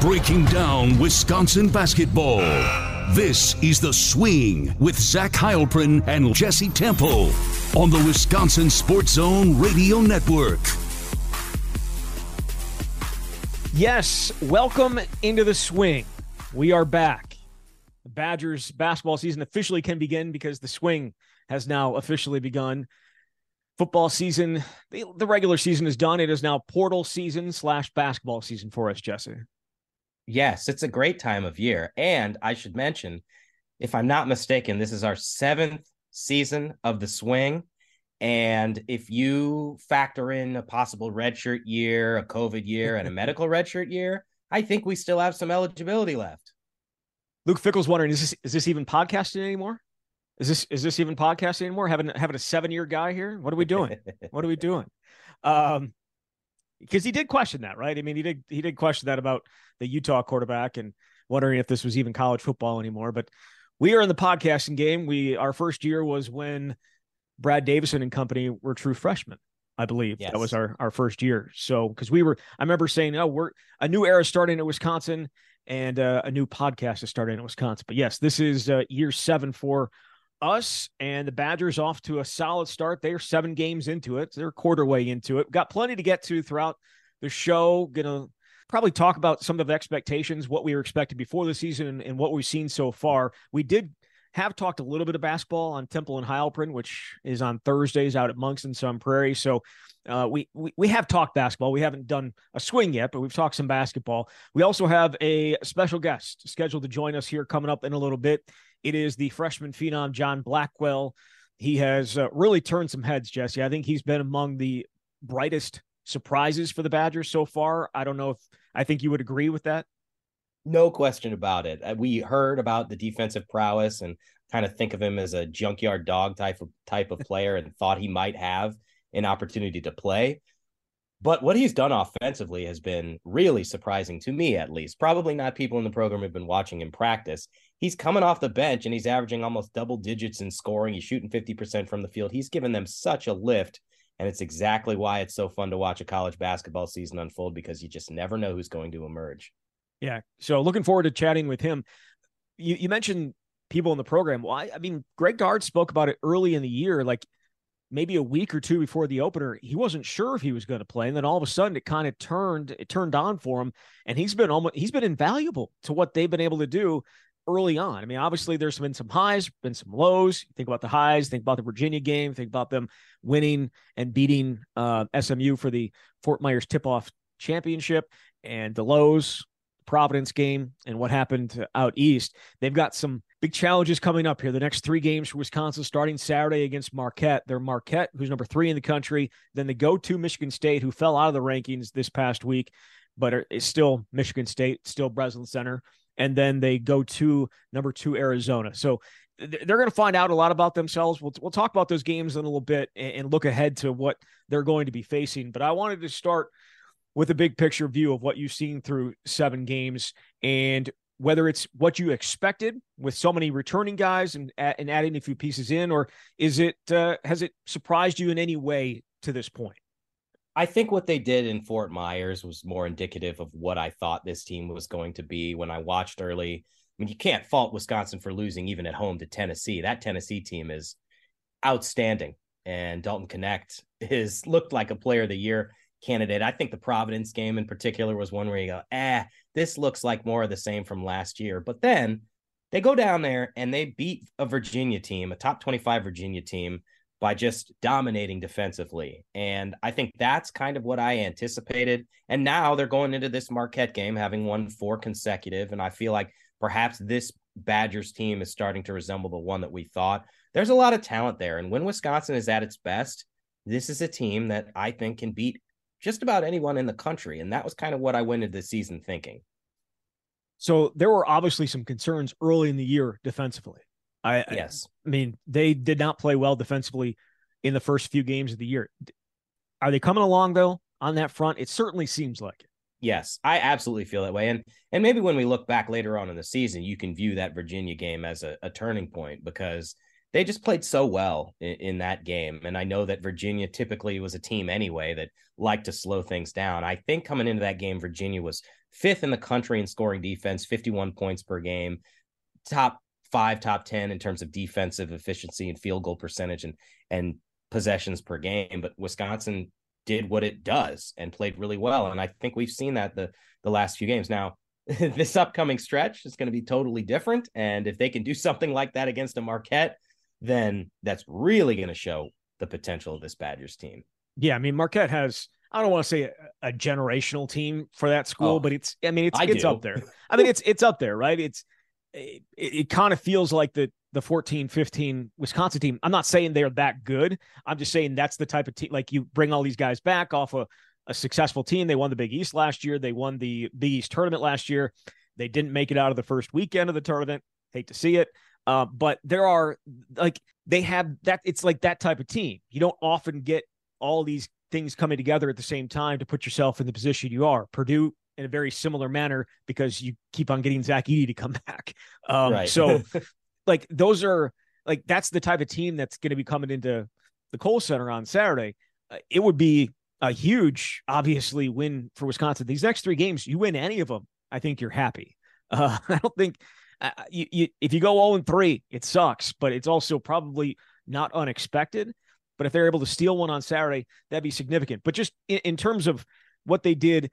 breaking down Wisconsin basketball. This is The Swing with Zach Heilprin and Jesse Temple on the Wisconsin Sports Zone Radio Network. Yes, welcome into The Swing. We are back. The Badgers basketball season officially can begin because the swing has now officially begun football season, the, the regular season is done. It is now portal season slash basketball season for us, Jesse. Yes, it's a great time of year. And I should mention, if I'm not mistaken, this is our seventh season of the swing. And if you factor in a possible redshirt year, a COVID year, and a medical redshirt year, I think we still have some eligibility left. Luke Fickell's wondering, is this is this even podcasting anymore? Is this is this even podcasting anymore? Having having a seven year guy here? What are we doing? what are we doing? Um, because he did question that, right? I mean, he did he did question that about the Utah quarterback and wondering if this was even college football anymore. But we are in the podcasting game. We our first year was when Brad Davison and company were true freshmen. I believe yes. that was our our first year. So because we were, I remember saying, "Oh, we're a new era starting in Wisconsin, and uh, a new podcast is starting in Wisconsin." But yes, this is uh, year seven for us and the Badgers off to a solid start. They're seven games into it. They're quarter way into it. Got plenty to get to throughout the show. Gonna probably talk about some of the expectations, what we were expecting before the season, and, and, what we've seen so far. We did have talked a little bit of basketball on Temple and Heilprin, which is on Thursdays out at Monks and Sun Prairie. So uh, we, we we have talked basketball. We haven't done a swing yet, but we've talked some basketball. We also have a special guest scheduled to join us here coming up in a little bit. It is the freshman phenom, John Blackwell. He has uh, really turned some heads, Jesse. I think he's been among the brightest surprises for the Badgers so far. I don't know if I think you would agree with that. No question about it. Uh, we heard about the defensive prowess and kind of think of him as a junkyard dog type of type of player and thought he might have an opportunity to play. But what he's done offensively has been really surprising to me, at least. Probably not people in the program have been watching him practice. He's coming off the bench and he's averaging almost double digits in scoring. He's shooting 50% from the field. He's given them such a lift. And it's exactly why it's so fun to watch a college basketball season unfold because you just never know who's going to emerge. Yeah. So looking forward to chatting with him. You, you mentioned people in the program. Well, I, I mean, Greg Gard spoke about it early in the year. Like maybe a week or two before the opener, he wasn't sure if he was going to play, and then all of a sudden it kind of turned it turned on for him, and he's been almost he's been invaluable to what they've been able to do early on. I mean, obviously there's been some highs, been some lows. Think about the highs, think about the Virginia game, think about them winning and beating uh, SMU for the Fort Myers tip-off championship, and the lows, Providence game, and what happened out east. They've got some big challenges coming up here. The next three games for Wisconsin starting Saturday against Marquette. They're Marquette, who's number three in the country. Then they go to Michigan State, who fell out of the rankings this past week, but is still Michigan State, still Breslin Center. And then they go to number two Arizona. So they're going to find out a lot about themselves. We'll, we'll talk about those games in a little bit and look ahead to what they're going to be facing. But I wanted to start with a big picture view of what you've seen through seven games and whether it's what you expected with so many returning guys and and adding a few pieces in, or is it uh, has it surprised you in any way to this point? I think what they did in Fort Myers was more indicative of what I thought this team was going to be when I watched early. I mean, you can't fault Wisconsin for losing even at home to Tennessee. That Tennessee team is outstanding, and Dalton Knecht has looked like a player of the year candidate. I think the Providence game in particular was one where you go, ah, this looks like more of the same from last year. But then they go down there and they beat a Virginia team, a top 25 Virginia team, by just dominating defensively. And I think that's kind of what I anticipated. And now they're going into this Marquette game having won four consecutive. And I feel like perhaps this Badgers team is starting to resemble the one that we thought. There's a lot of talent there. And when Wisconsin is at its best, this is a team that I think can beat just about anyone in the country. And that was kind of what I went into the season thinking. So there were obviously some concerns early in the year defensively. I yes. I, I mean, they did not play well defensively in the first few games of the year. Are they coming along though on that front? It certainly seems like it. Yes, I absolutely feel that way. And and maybe when we look back later on in the season, you can view that Virginia game as a, a turning point because they just played so well in, in, that game. And I know that Virginia typically was a team anyway that liked to slow things down. I think coming into that game, Virginia was fifth in the country in scoring defense, 51 points per game, top five, top 10 in terms of defensive efficiency and field goal percentage and, and possessions per game. But Wisconsin did what it does and played really well. And I think we've seen that the, the last few games. Now, this upcoming stretch is going to be totally different. And if they can do something like that against a Marquette, then that's really going to show the potential of this Badgers team. Yeah, I mean Marquette has I don't want to say a, a generational team for that school, oh, but it's I mean it's I it's do. up there. I mean it's it's up there, right? It's it, it kind of feels like the the 14 15 Wisconsin team. I'm not saying they're that good. I'm just saying that's the type of team like you bring all these guys back off a, a successful team. They won the Big East last year. They won the Big East tournament last year. They didn't make it out of the first weekend of the tournament. Hate to see it. Uh, but there are like they have that. It's like that type of team. You don't often get all these things coming together at the same time to put yourself in the position you are. Purdue in a very similar manner because you keep on getting Zach Edey to come back. Um, right. so, like those are like that's the type of team that's going to be coming into the Kohl Center on Saturday. Uh, it would be a huge, obviously, win for Wisconsin. These next three games, you win any of them, I think you're happy. Uh, I don't think uh, you, you, if you go 0 and 3, it sucks, but it's also probably not unexpected. But if they're able to steal one on Saturday, that'd be significant. But just in, in terms of what they did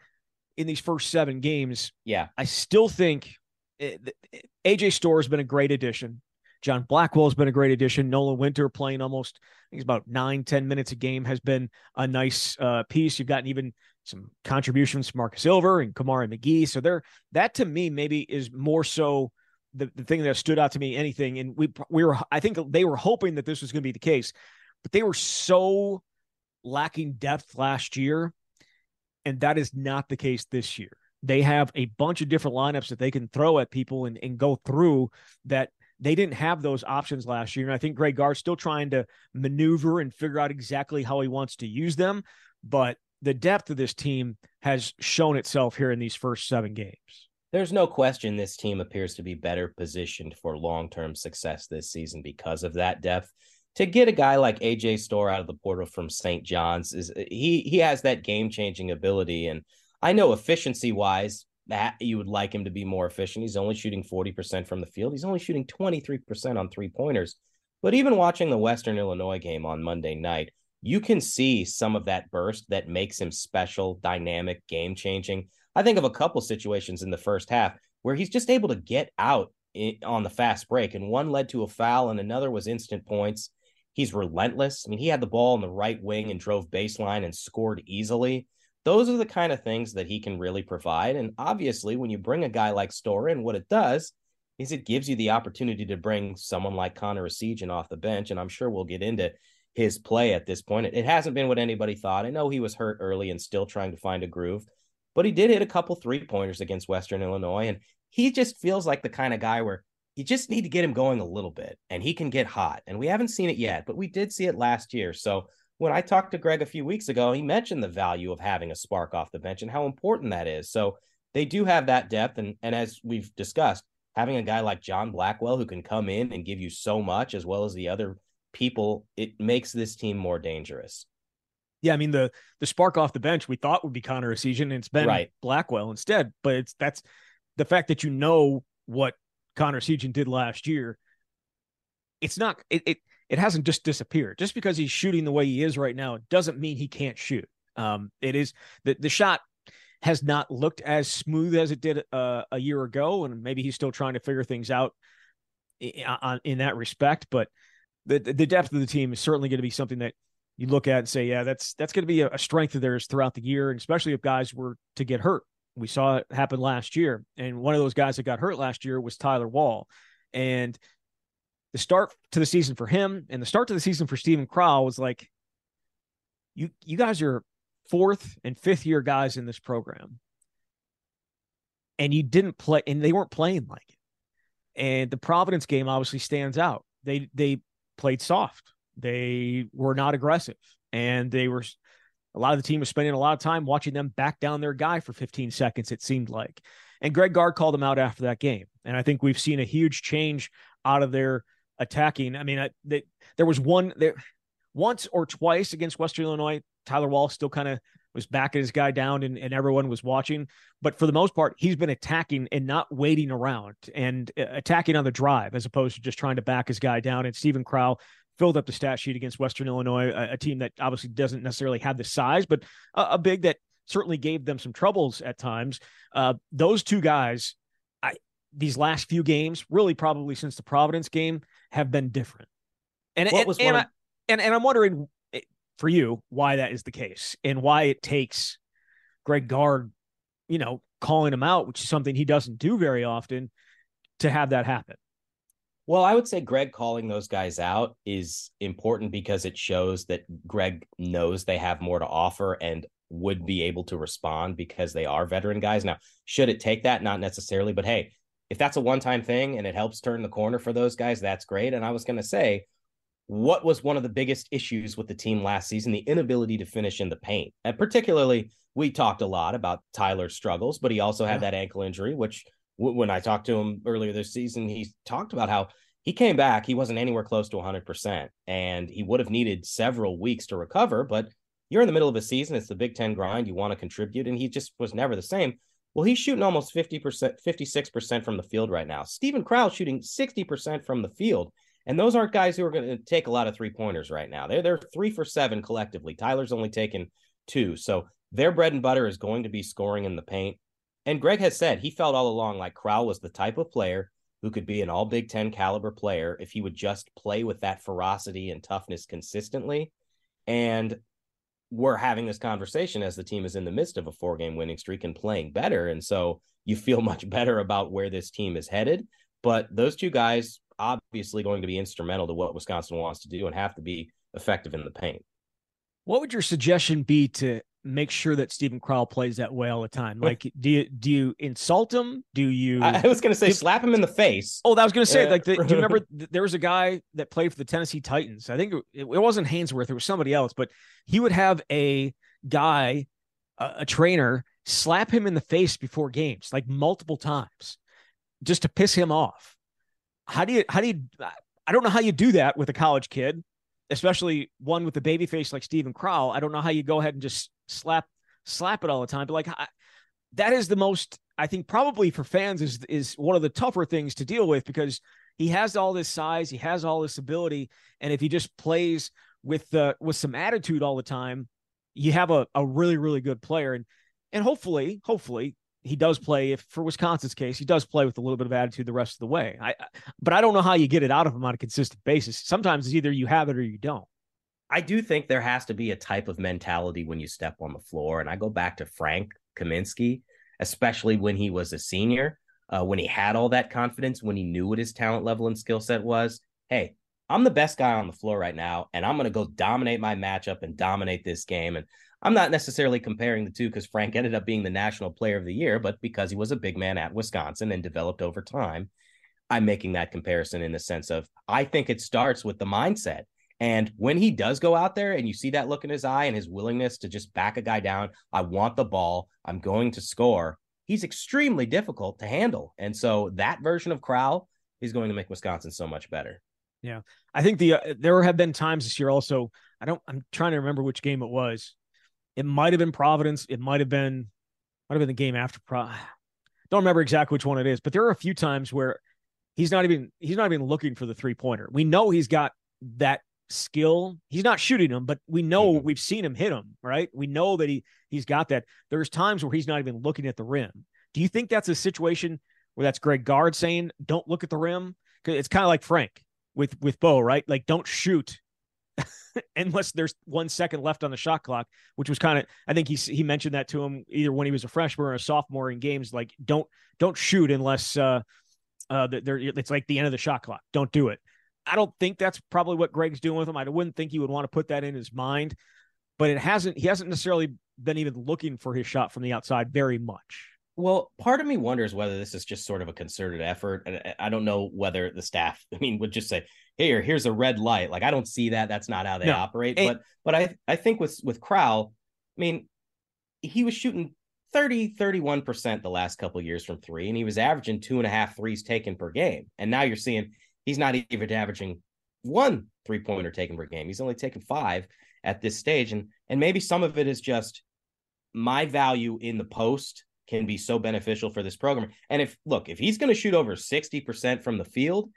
in these first seven games, yeah, I still think it, it, AJ Storr has been a great addition. John Blackwell has been a great addition. Nolan Winter playing almost, I think it's about nine, 10 minutes a game has been a nice uh, piece. You've gotten even some contributions from Markus Ilver and Kamari McGee. So there, that to me maybe is more so the, the thing that stood out to me anything and we we were i think they were hoping that this was going to be the case but they were so lacking depth last year and that is not the case this year. They have a bunch of different lineups that they can throw at people and, and go through that they didn't have those options last year and i think greg gard's still trying to maneuver and figure out exactly how he wants to use them but the depth of this team has shown itself here in these first seven games there's no question this team appears to be better positioned for long term success this season because of that depth. To get a guy like AJ Storr out of the portal from St. John's is he he has that game changing ability, and I know efficiency wise that you would like him to be more efficient. He's only shooting 40% from the field. He's only shooting 23% on three pointers. But even watching the Western Illinois game on Monday night, you can see some of that burst that makes him special, dynamic, game changing. I think of a couple situations in the first half where he's just able to get out on the fast break, and one led to a foul, and another was instant points. He's relentless. I mean, he had the ball on the right wing and drove baseline and scored easily. Those are the kind of things that he can really provide. And obviously, when you bring a guy like Storr in, what it does is it gives you the opportunity to bring someone like Connor Essegian off the bench. And I'm sure we'll get into his play at this point. It hasn't been what anybody thought. I know he was hurt early and still trying to find a groove, but he did hit a couple three pointers against Western Illinois. And he just feels like the kind of guy where you just need to get him going a little bit and he can get hot. And we haven't seen it yet, but we did see it last year. So when I talked to Greg a few weeks ago, he mentioned the value of having a spark off the bench and how important that is. So they do have that depth. And, and as we've discussed, having a guy like John Blackwell who can come in and give you so much, as well as the other people, it makes this team more dangerous. Yeah, I mean the the spark off the bench we thought would be Connor Essegian, and it's been right. Blackwell instead. But it's that's the fact that you know what Connor Essegian did last year. It's not it, it it hasn't just disappeared. Just because he's shooting the way he is right now, doesn't mean he can't shoot. Um, it is the the shot has not looked as smooth as it did uh, a year ago, and maybe he's still trying to figure things out in, in that respect. But the the depth of the team is certainly going to be something that you look at and say, yeah, that's that's going to be a, strength of theirs throughout the year, and especially if guys were to get hurt. We saw it happen last year, and one of those guys that got hurt last year was Tyler Wahl, and the start to the season for him and the start to the season for Steven Crowl was like, you you guys are fourth and fifth year guys in this program, and you didn't play, and they weren't playing like it. And the Providence game obviously stands out. They they played soft they were not aggressive, and they were. A lot of the team was spending a lot of time watching them back down their guy for 15 seconds. It seemed like, and Greg Gard called them out after that game, and I think we've seen a huge change out of their attacking. I mean, I, they, there was one there once or twice against Western Illinois. Tyler Wahl still kind of was backing his guy down and, and everyone was watching. But for the most part, he's been attacking and not waiting around and uh, attacking on the drive as opposed to just trying to back his guy down. And Steven Crowl filled up the stat sheet against Western Illinois, a, a team that obviously doesn't necessarily have the size, but a, a, big that certainly gave them some troubles at times. Uh, those two guys, I, these last few games, really probably since the Providence game, have been different. And what and, was and, of- I, and, and I'm wondering eh, for you why that is the case and why it takes Greg Gard, you know, calling him out, which is something he doesn't do very often, to have that happen. Well, I would say Greg calling those guys out is important because it shows that Greg knows they have more to offer and would be able to respond because they are veteran guys. Now, should it take that? Not necessarily, but hey, if that's a one time thing and it helps turn the corner for those guys, that's great. And I was going to say, what was one of the biggest issues with the team last season? The inability to finish in the paint. And particularly, we talked a lot about Tyler's struggles, but he also had yeah. that ankle injury, which when I talked to him earlier this season, he talked about how he came back. He wasn't anywhere close to 100%, and he would have needed several weeks to recover. But you're in the middle of a season. It's the Big Ten grind. You want to contribute, and he just was never the same. Well, he's shooting almost 50%, 56% from the field right now. Steven Crowl shooting 60% from the field. And those aren't guys who are going to take a lot of three pointers right now. They're, they're three for seven collectively. Tyler's only taken two. So their bread and butter is going to be scoring in the paint. And Greg has said he felt all along like Crowl was the type of player who could be an all Big Ten caliber player if he would just play with that ferocity and toughness consistently. And we're having this conversation as the team is in the midst of a four game winning streak and playing better. And so you feel much better about where this team is headed. But those two guys obviously going to be instrumental to what Wisconsin wants to do and have to be effective in the paint. What would your suggestion be to make sure that Steven Crowl plays that way all the time? Like, do you do you insult him? Do you? I was going to say, do, slap him in the face. Oh, that was going to say, like, the, do you remember there was a guy that played for the Tennessee Titans? I think it, it wasn't Haynesworth; it was somebody else, but he would have a guy, a, a trainer, slap him in the face before games, like multiple times, just to piss him off. How do you? How do you? I don't know how you do that with a college kid especially one with the baby face like Steven Crowl. I don't know how you go ahead and just slap slap it all the time, but like I, that is the most I think probably for fans is is one of the tougher things to deal with because he has all this size, he has all this ability, and if he just plays with the with some attitude all the time, you have a, a really really good player and and hopefully hopefully he does play if for Wisconsin's case he does play with a little bit of attitude the rest of the way. I but I don't know how you get it out of him on a consistent basis. Sometimes it's either you have it or you don't. I do think there has to be a type of mentality when you step on the floor. And I go back to Frank Kaminsky, especially when he was a senior, uh, when he had all that confidence, when he knew what his talent level and skill set was. Hey, I'm the best guy on the floor right now, and I'm going to go dominate my matchup and dominate this game. And I'm not necessarily comparing the two because Frank ended up being the national player of the year, but because he was a big man at Wisconsin and developed over time, I'm making that comparison in the sense of I think it starts with the mindset. And when he does go out there and you see that look in his eye and his willingness to just back a guy down, I want the ball, I'm going to score, he's extremely difficult to handle. And so that version of Crowl is going to make Wisconsin so much better. Yeah. I think the uh, there have been times this year also, I don't I'm trying to remember which game it was. It might have been Providence, it might have been might have been the game after Pro. Don't remember exactly which one it is, but there are a few times where he's not even he's not even looking for the three pointer. We know he's got that skill. He's not shooting them, but we know mm-hmm. we've seen him hit them, right? We know that he he's got that. There's times where he's not even looking at the rim. Do you think that's a situation where that's Greg Gard saying, "Don't look at the rim"? Because it's kind of like Frank with with Bo, right? Like don't shoot unless there's one second left on the shot clock, which was kind of I think he he mentioned that to him either when he was a freshman or a sophomore in games. Like don't don't shoot unless uh uh there it's like the end of the shot clock. Don't do it. I don't think that's probably what Greg's doing with him. I wouldn't think he would want to put that in his mind, but it hasn't. He hasn't necessarily been even looking for his shot from the outside very much. Well, part of me wonders whether this is just sort of a concerted effort, and I don't know whether the staff, I mean, would just say, "Here, here's a red light." Like I don't see that. That's not how they no. operate. And, but but I I think with with Crowl, I mean, he was shooting 30 31% the last couple years from three and he was averaging two and a half threes taken per game and now you're seeing he's not even averaging one three pointer taken per game. He's only taken five at this stage. And and maybe some of it is just my value in the post can be so beneficial for this program. And if look, if he's going to shoot over 60% from the field,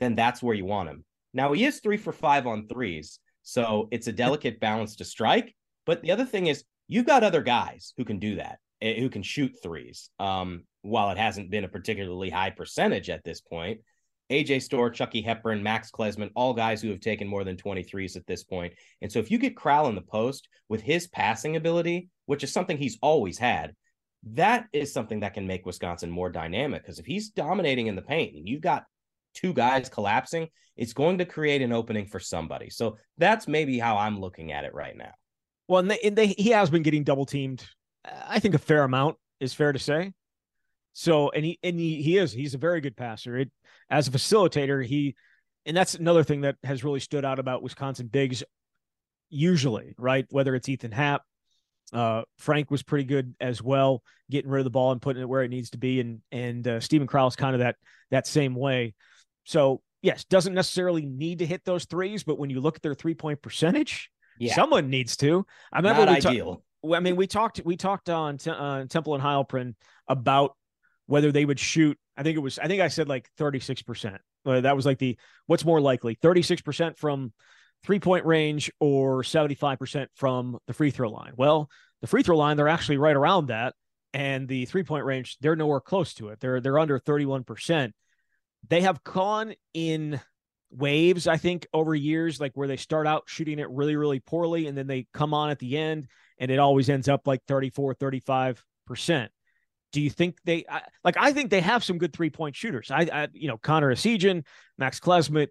then that's where you want him. Now he is three for five on threes. So it's a delicate balance to strike. But the other thing is you've got other guys who can do that, eh, who can shoot threes. Um, while it hasn't been a particularly high percentage at this point, AJ Storr, Chucky Hepburn, Max Klesmit, all guys who have taken more than 23s at this point. And so if you get Crowl in the post with his passing ability, which is something he's always had, that is something that can make Wisconsin more dynamic. Because if he's dominating in the paint and you've got two guys collapsing, it's going to create an opening for somebody. So that's maybe how I'm looking at it right now. Well, and, they, and they, he has been getting double teamed. Uh, I think a fair amount is fair to say. So, and he and he, he is he's a very good passer. It as a facilitator, he and that's another thing that has really stood out about Wisconsin bigs. Usually, right? Whether it's Ethan Happ, uh, Frank was pretty good as well, getting rid of the ball and putting it where it needs to be, and and uh, Steven Crowl kind of that that same way. So yes, doesn't necessarily need to hit those threes, but when you look at their three point percentage, yeah. someone needs to. I remember Not we ideal. Ta- I mean, we talked we talked on uh, Temple and Heilprin about whether they would shoot. I think it was. I think I said like thirty six percent. That was like the what's more likely thirty six percent from three point range or seventy five percent from the free throw line. Well, the free throw line they're actually right around that, and the three point range they're nowhere close to it. They're they're under thirty one percent. They have gone in waves, I think, over years, like where they start out shooting it really, really poorly, and then they come on at the end, and it always ends up like 34, 35 percent. Do you think they I, like? I think they have some good three point shooters. I, I, you know, Connor Essegian, Max Klesmit,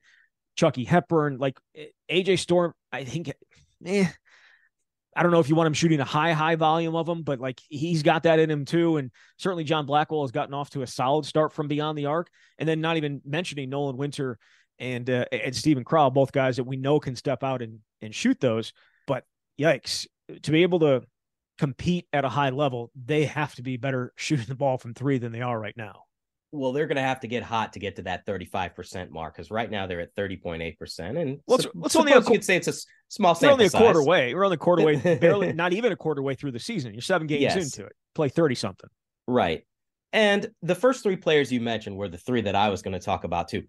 Chucky Hepburn, like AJ Storr. I think, eh, I don't know if you want him shooting a high, high volume of them, but like he's got that in him too. And certainly John Blackwell has gotten off to a solid start from beyond the arc. And then not even mentioning Nolan Winter and uh, and Steven Crowl, both guys that we know can step out and and shoot those. But yikes, to be able to compete at a high level, they have to be better shooting the ball from three than they are right now. Well, they're going to have to get hot to get to that 35% mark because right now they're at 30.8%. And well, let's only a, you could say it's a small sample We're only a quarter way. We're only a quarter way, barely, not even a quarter way through the season. You're seven games yes. into it. Play 30 something. Right. And the first three players you mentioned were the three that I was going to talk about too.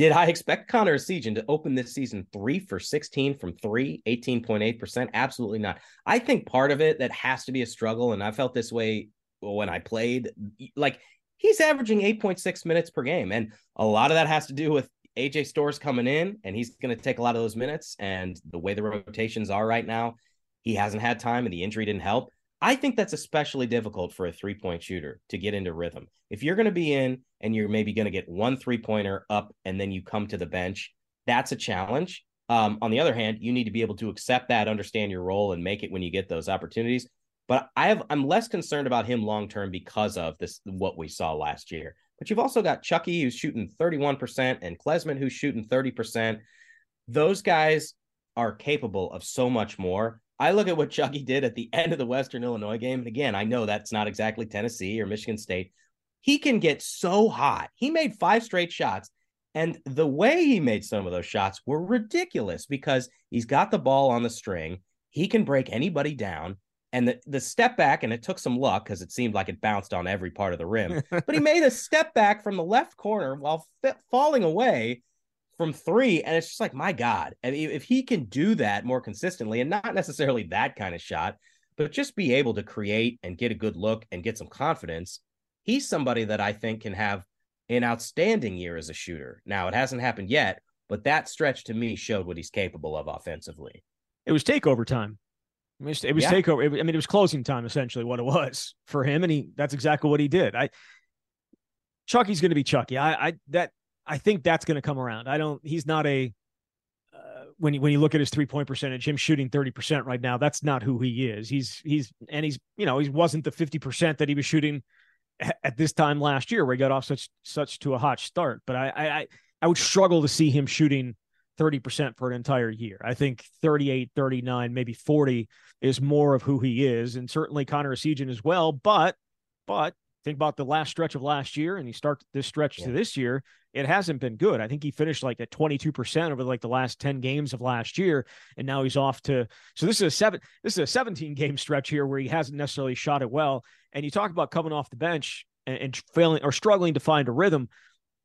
Did I expect Connor Essegian to open this season three for 16 from three, 18.8%? Absolutely not. I think part of it that has to be a struggle, and I felt this way when I played. Like he's averaging 8.6 minutes per game. And a lot of that has to do with AJ Storr's coming in, and he's going to take a lot of those minutes. And the way the rotations are right now, he hasn't had time, and the injury didn't help. I think that's especially difficult for a three point shooter to get into rhythm. If you're going to be in and you're maybe going to get one three pointer up and then you come to the bench, that's a challenge. Um, on the other hand, you need to be able to accept that, understand your role, and make it when you get those opportunities. But I have I'm less concerned about him long term because of this what we saw last year. But you've also got Chucky who's shooting 31% and Klesmit who's shooting 30%. Those guys are capable of so much more. I look at what Chucky did at the end of the Western Illinois game. And again, I know that's not exactly Tennessee or Michigan State. He can get so hot. He made five straight shots. And the way he made some of those shots were ridiculous because he's got the ball on the string. He can break anybody down. And the, the step back, and it took some luck because it seemed like it bounced on every part of the rim. but he made a step back from the left corner while f- falling away from three. And it's just like, my God, I mean, if he can do that more consistently and not necessarily that kind of shot, but just be able to create and get a good look and get some confidence, he's somebody that I think can have an outstanding year as a shooter. Now, it hasn't happened yet, but that stretch to me showed what he's capable of offensively. It was takeover time. it was, it was yeah. takeover. I mean, it was closing time essentially. What it was for him, and he—that's exactly what he did. I Chucky's going to be Chucky. I, I that I think that's going to come around. I don't. He's not a uh, when you when you look at his three point percentage, him shooting thirty percent right now. That's not who he is. He's he's and he's you know he wasn't the fifty percent that he was shooting at this time last year where he got off such such to a hot start. But I I I would struggle to see him shooting 30% for an entire year. I think 38, 39, maybe 40 is more of who he is. And certainly Connor Essegian as well. But but think about the last stretch of last year and you start this stretch Yeah. to this year, it hasn't been good. I think he finished like at 22% over like the last 10 games of last year. And now he's off to so this is a seven this is a 17 game stretch here where he hasn't necessarily shot it well. And you talk about coming off the bench and, and failing or struggling to find a rhythm.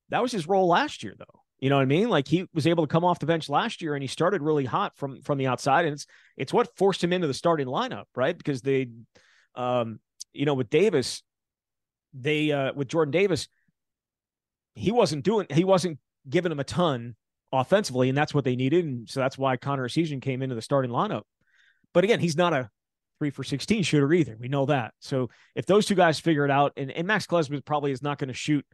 That was his role last year, though. You know what I mean? Like he was able to come off the bench last year and he started really hot from from the outside. And it's it's what forced him into the starting lineup, right? Because they um, you know, with Davis, they uh with Jordan Davis, he wasn't doing he wasn't giving him a ton offensively, and that's what they needed. And so that's why Connor Essegian came into the starting lineup. But again, he's not a three for 16 shooter either. We know that. So if those two guys figure it out, and, and Max Klesmit probably is not going to shoot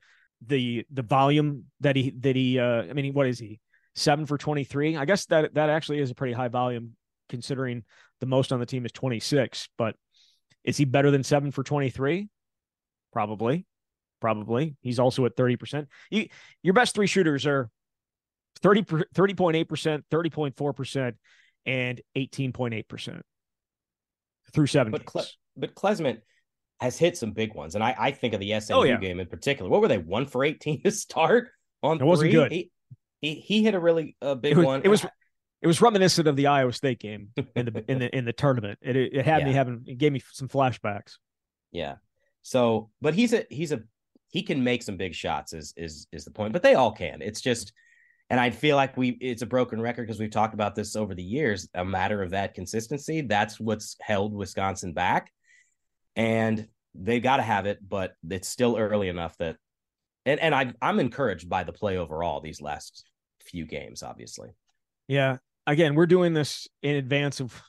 the the volume that he that he uh I mean what is he? Seven for 23. I guess that that actually is a pretty high volume considering the most on the team is 26, but is he better than seven for 23? Probably. Probably. He's also at 30%. You, your best three shooters are 30, 30.8%, 30.4%, and 18.8% through seven But. Cle- but Klesmit has hit some big ones, and I, I think of the SMU Oh, yeah. game in particular. What were they one for eighteen to start on? It wasn't three? good. He, he he hit a really uh, big it was, one. It was it was reminiscent of the Iowa State game in the in the in the tournament. It it, it had me having it gave me some flashbacks. Yeah. So, but he's a he's a he can make some big shots is is is the point. But they all can. It's just and I feel like we it's a broken record because we've talked about this over the years, a matter of that consistency. That's what's held Wisconsin back. And they've got to have it, but it's still early enough that and and I I'm encouraged by the play overall these last few games, obviously. Yeah. Again, we're doing this in advance of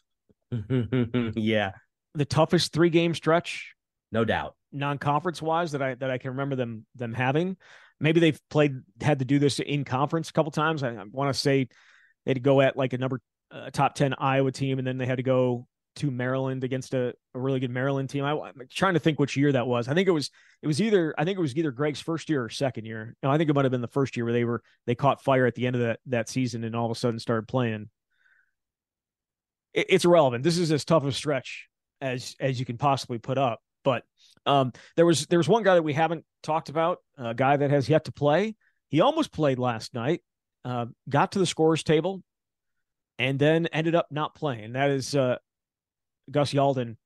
yeah, the toughest three game stretch no doubt. Non-conference wise that I that I can remember them them having. Maybe they've played had to do this in conference a couple times. I, I want to say they had to go at like a number uh, top ten Iowa team, and then they had to go to Maryland against a, a really good Maryland team. I, am trying to think which year that was. I think it was it was either I think it was either Greg's first year or second year. No, I think it might have been the first year where they were they caught fire at the end of that that season and all of a sudden started playing. It, it's irrelevant. This is as tough a stretch as as you can possibly put up. But um, there was there was one guy that we haven't talked about, a guy that has yet to play. He almost played last night, uh, got to the scores table, and then ended up not playing. That is uh, Gus Yalden,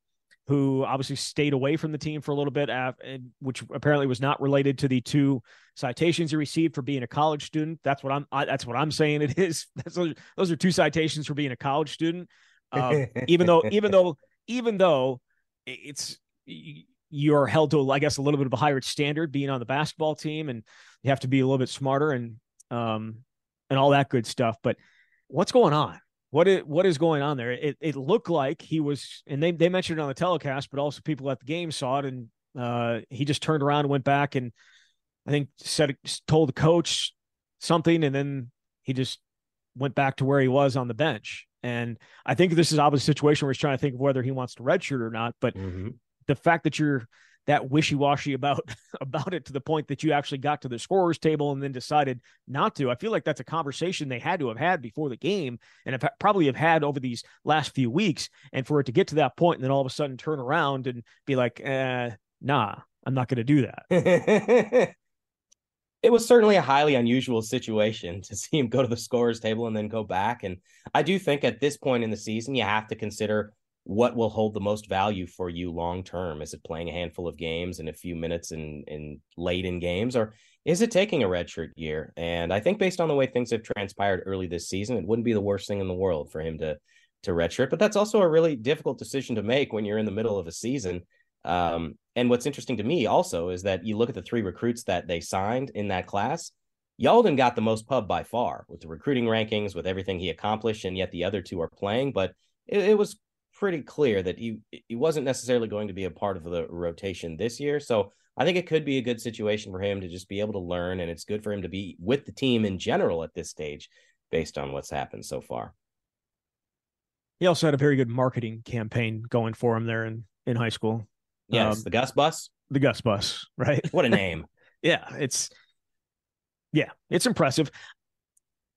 who obviously stayed away from the team for a little bit, af- and- which apparently was not related to the two citations he received for being a college student. That's what I'm. I, that's what I'm saying. It is. That's, those, those are two citations for being a college student. Um, even though, even though, even though it's you're held to, I guess, a little bit of a higher standard being on the basketball team, and you have to be a little bit smarter and um and all that good stuff. But what's going on? What is what is going on there? It it looked like he was, and they they mentioned it on the telecast, but also people at the game saw it, and uh, he just turned around and went back and I think said told the coach something, and then he just went back to where he was on the bench. And I think this is obviously a situation where he's trying to think of whether he wants to redshirt or not. But Mhm. The fact that you're that wishy-washy about about it to the point that you actually got to the scorers table and then decided not to. I feel like that's a conversation they had to have had before the game and have probably have had over these last few weeks. And for it to get to that point and then all of a sudden turn around and be like, eh, nah, I'm not going to do that. it was certainly a highly unusual situation to see him go to the scorers table and then go back. And I do think at this point in the season, you have to consider what will hold the most value for you long term. Is it playing a handful of games in a few minutes in, in late in games, or is it taking a redshirt year? And I think based on the way things have transpired early this season, it wouldn't be the worst thing in the world for him to to redshirt. But that's also a really difficult decision to make when you're in the middle of a season. Um, and what's interesting to me also is that you look at the three recruits that they signed in that class. Yalden got the most pub by far with the recruiting rankings, with everything he accomplished, and yet the other two are playing. But it, it was pretty clear that he he wasn't necessarily going to be a part of the rotation this year. So I think it could be a good situation for him to just be able to learn, and it's good for him to be with the team in general at this stage, based on what's happened so far. He also had a very good marketing campaign going for him there in, in high school. Yes, Um, the Gus Bus. The Gus Bus, right? What a name. yeah, it's yeah, it's impressive.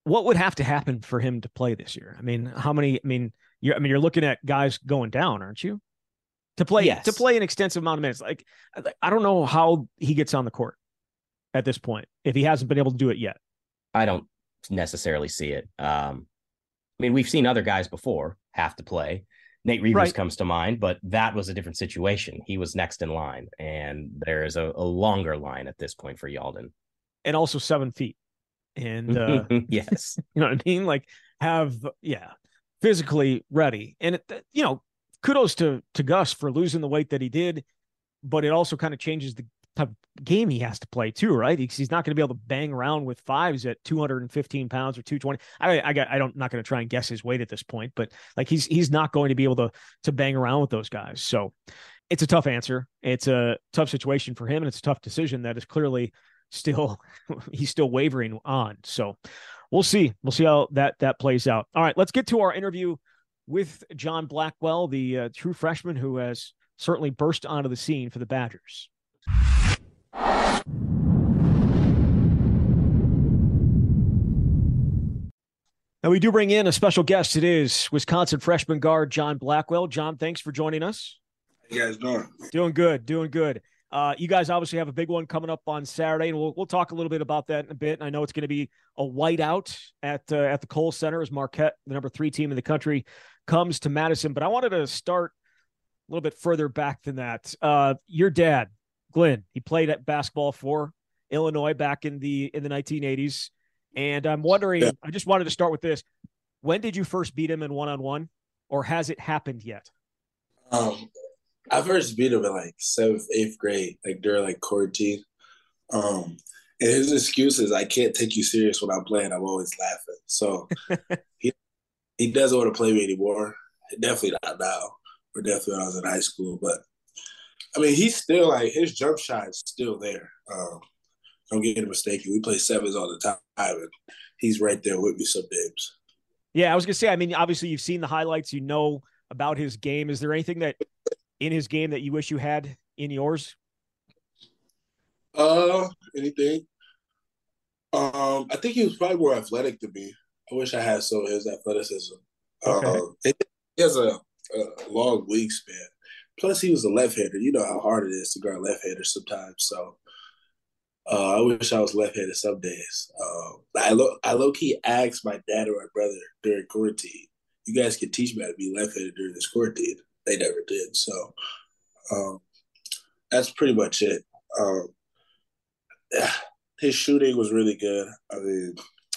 What would have to happen for him to play this year? I mean, how many? I mean, you're I mean, you're looking at guys going down, aren't you? to play Yes. to play an extensive amount of minutes. Like I- don't know how he gets on the court at this point if he hasn't been able to do it yet. I don't necessarily see it. Um, I mean, we've seen other guys before have to play. Nate Reuvers Right. comes to mind, but that was a different situation. He was next in line, and there is a, a longer line at this point for Yalden. And also seven feet. And uh yes, You know what I mean? Like have yeah, physically ready. And it, you know, kudos to to Gus for losing the weight that he did, but it also kind of changes the type of game he has to play too, right? He's not going to be able to bang around with fives at 215 pounds or 220. I I got I don't not going to try and guess his weight at this point, but like he's he's not going to be able to to bang around with those guys. So it's a tough answer. It's a tough situation for him, and it's a tough decision that is clearly still he's still wavering on. So we'll see. We'll see how that that plays out. All right, let's get to our interview with John Blackwell, the uh, true freshman who has certainly burst onto the scene for the Badgers. Now we do bring in a special guest. It is Wisconsin freshman guard John Blackwell. John, thanks for joining us. How you guys doing? Doing good, doing good. Uh, you guys obviously have a big one coming up on Saturday, and we'll we'll talk a little bit about that in a bit. And I know it's going to be a whiteout at uh, at the Kohl Center as Marquette, the number three team in the country, comes to Madison. But I wanted to start a little bit further back than that. Uh, your dad, Glenn, he played at basketball for Illinois back in the in the 1980s, and I'm wondering. Yeah. I just wanted to start with this: When did you first beat him in one on one, or has it happened yet? Um, I first beat him in like seventh, eighth grade, like during like quarantine. Um, and his excuse is I can't take you serious when I'm playing. I'm always laughing. So he he doesn't want to play me anymore. Definitely not now, or definitely when I was in high school. But I mean, he's still like his jump shot is still there. Um, don't get it mistaken. We play sevens all the time, and he's right there with me some days. Yeah, I was gonna say. I mean, obviously, you've seen the highlights. You know about his game. Is there anything that in his game that you wish you had in yours? Uh, anything? Um, I think he was probably more athletic than me. I wish I had some of his athleticism. Okay. Um, he has a, a long wingspan. Plus, he was a left-hander. You know how hard it is to guard left-handers sometimes. So, uh, I wish I was left-handed some days. Um, I low, I low key asked my dad or my brother during quarantine, "You guys can teach me how to be left-handed during this quarantine." They never did. So, um, that's pretty much it. Um, his shooting was really good. I mean,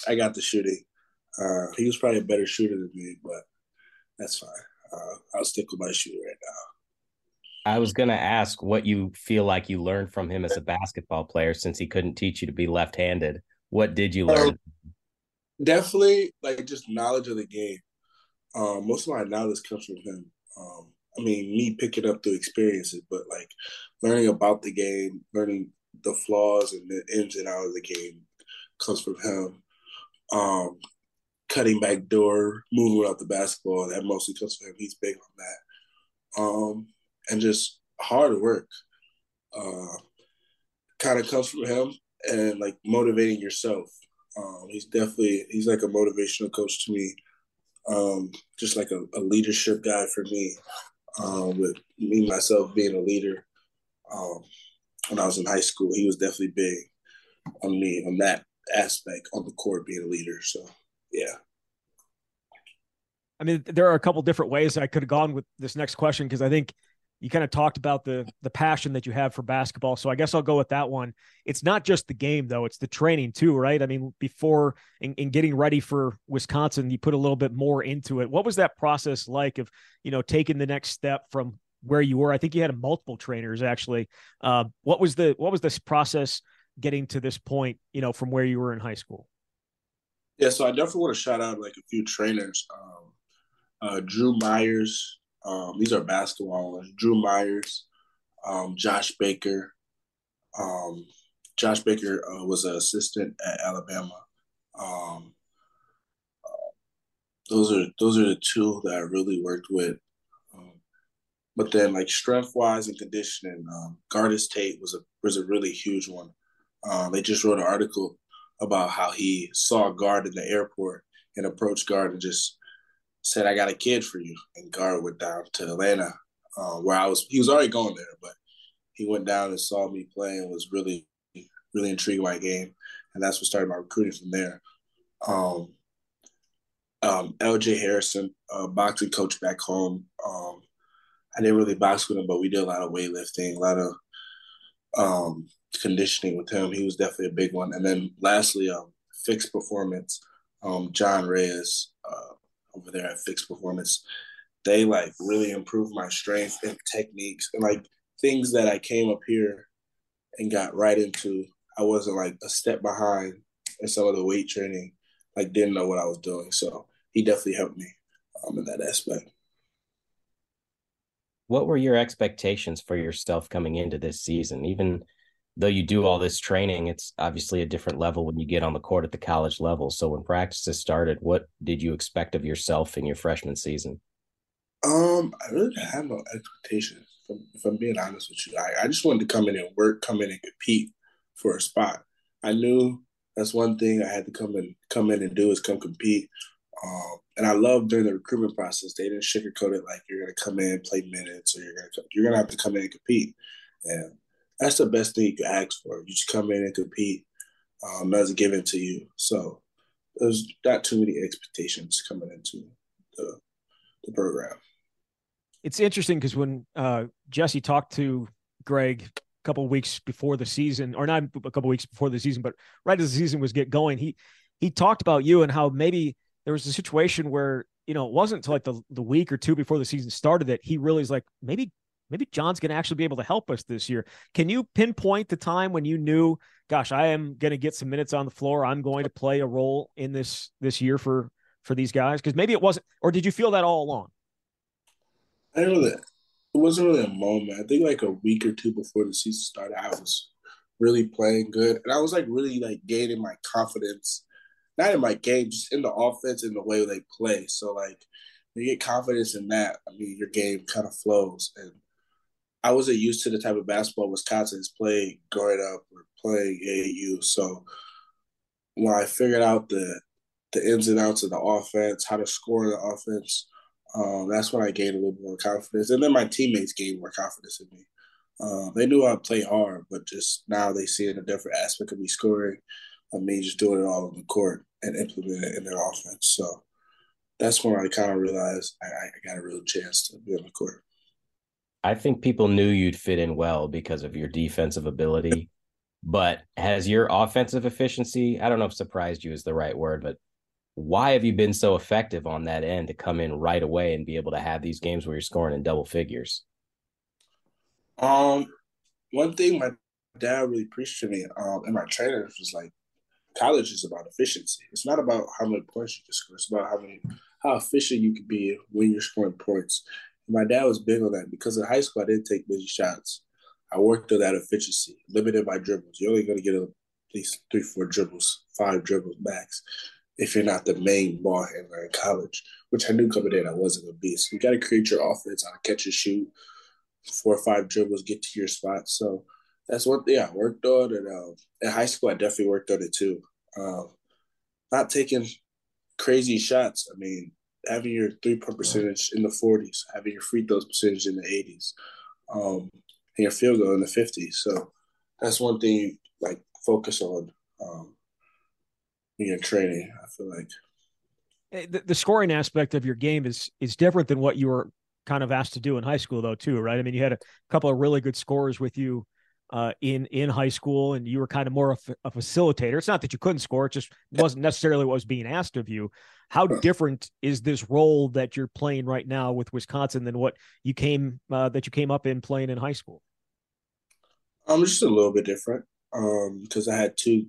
I got the shooting. Uh, he was probably a better shooter than me, but that's fine. Uh, I'll stick with my shooting right now. I was going to ask what you feel like you learned from him as a basketball player since he couldn't teach you to be left handed. What did you learn? Um, Definitely, like just knowledge of the game. Um, most of my knowledge comes from him. Um, I mean, me picking up through experiences, but like learning about the game, learning the flaws and the ins and outs of the game comes from him. Um, cutting back door, moving without the basketball, that mostly comes from him. He's big on that. Um, and just hard work uh, kind of comes from him and like motivating yourself. Um, he's definitely he's like a motivational coach to me, um, just like a, a leadership guy for me. Um, with me myself being a leader, um, when I was in high school, he was definitely big on me on that aspect on the court being a leader. So yeah, I mean, there are a couple different ways I could have gone with this next question because I think you kind of talked about the the passion that you have for basketball. So I guess I'll go with that one. It's not just the game though; it's the training too, right? I mean, before in, in getting ready for Wisconsin, you put a little bit more into it. What was that process like of you know taking the next step from where you were? I think you had multiple trainers actually. Uh, what was the what was this process getting to this point? You know, from where you were in high school. yeah. So I definitely want to shout out like a few trainers. Um, uh, Drew Myers. Um, these are basketball ones. Drew Myers, um, Josh Baker. Um, Josh Baker uh, was an assistant at Alabama. Um, uh, those are those are the two that I really worked with. Um, but then, like strength wise and conditioning, um, Gardis Tate was a was a really huge one. Um, they just wrote an article about how he saw a Gard in the airport and approached Gard and just said, "I got a kid for you." And Gard went down to Atlanta uh, where I was. He was already going there, but he went down and saw me play and was really, really intrigued by my game, and that's what started my recruiting from there. Um, um, LJ Harrison, boxing coach back home. Um, I didn't really box with him, but we did a lot of weightlifting, a lot of um, conditioning with him. He was definitely a big one. And then lastly, um, fixed performance. Um, John Reyes uh, over there at Fixed Performance, they like really improved my strength and techniques and like things that I came up here and got right into. I wasn't like a step behind in some of the weight training, like didn't know what I was doing. So he definitely helped me um, in that aspect. What were your expectations for yourself coming into this season? Even though you do all this training, it's obviously a different level when you get on the court at the college level. So when practices started, what did you expect of yourself in your freshman season? Um, I really didn't have no expectations. If I'm, if I'm being honest with you, I, I just wanted to come in and work, come in and compete for a spot. I knew that's one thing I had to come and come in and do is come compete. Um, and I love during the recruitment process, they didn't sugarcoat it like you're gonna come in, play minutes, or you're gonna you're gonna have to come in and compete. And that's the best thing you can ask for. You just come in and compete. Um, that's given to you. So there's not too many expectations coming into the, the program. It's interesting because when uh, Jesse talked to Greg a couple weeks before the season, or not a couple weeks before the season, but right as the season was get going, he he talked about you and how maybe there was a situation where you know it wasn't until like the, the week or two before the season started that he really is like maybe maybe John's going to actually be able to help us this year. Can you pinpoint the time when you knew, gosh, I am going to get some minutes on the floor. I'm going to play a role in this this year for for these guys? Because maybe it wasn't, or did you feel that all along? I know that it wasn't really a moment. I think like a week or two before the season started, I was really playing good, and I was like really like gaining my confidence not in my game, just in the offense and the way they play. So like you get confidence in that, I mean your game kind of flows. And I wasn't used to the type of basketball Wisconsin is playing growing up or playing AAU. So when I figured out the the ins and outs of the offense, how to score the offense, um, that's when I gained a little more confidence. And then my teammates gained more confidence in me. Uh, they knew I'd play hard, but just now they see it a different aspect of me scoring of me just doing it all on the court and implementing it in their offense. So that's when I kind of realized I, I got a real chance to be on the court. I think people knew you'd fit in well because of your defensive ability. but has your offensive efficiency, I don't know if surprised you is the right word, but why have you been so effective on that end to come in right away and be able to have these games where you're scoring in double figures? Um, one thing my dad really preached to me, um, and my trainer was like, college is about efficiency. It's not about how many points you can score. It's about how many how efficient you can be when you're scoring points. My dad was big on that because in high school I didn't take many shots. I worked on that efficiency, limited by dribbles. You're only going to get at least three, four dribbles, five dribbles max, if you're not the main ball handler in college. Which I knew coming in I wasn't going to be. So you got to create your offense, to catch and shoot, four or five dribbles, get to your spot. So that's one thing I worked on. And um, in high school, I definitely worked on it too. Um, not taking crazy shots. I mean, having your three point percentage in the 40s, having your free throws percentage in the 80s, um, and your field goal in the 50s. So that's one thing you like focus on um, in your training. I feel like eh, the, the scoring aspect of your game is is different than what you were kind of asked to do in high school, though, too, right? I mean, you had a couple of really good scorers with you uh, in in high school, and you were kind of more of a facilitator. It's not that you couldn't score; it just wasn't necessarily what was being asked of you. How different is this role that you're playing right now with Wisconsin than what you came uh, that you came up in playing in high school? I'm um, just a little bit different. Um, because I had two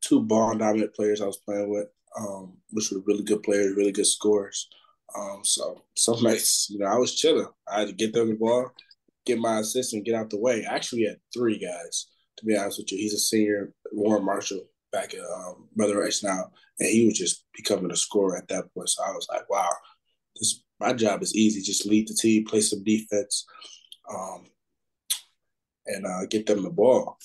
two ball dominant players I was playing with, um, which were really good players, really good scorers. Um, so some nights, you know, I was chilling. I had to get them the ball, get my assistant, get out the way. I actually had three guys, to be honest with you. He's a senior, Warren Marshall, back at um, Brother Rice now, and he was just becoming a scorer at that point. So I was like, wow, this my job is easy. Just lead the team, play some defense, um, and uh, get them the ball.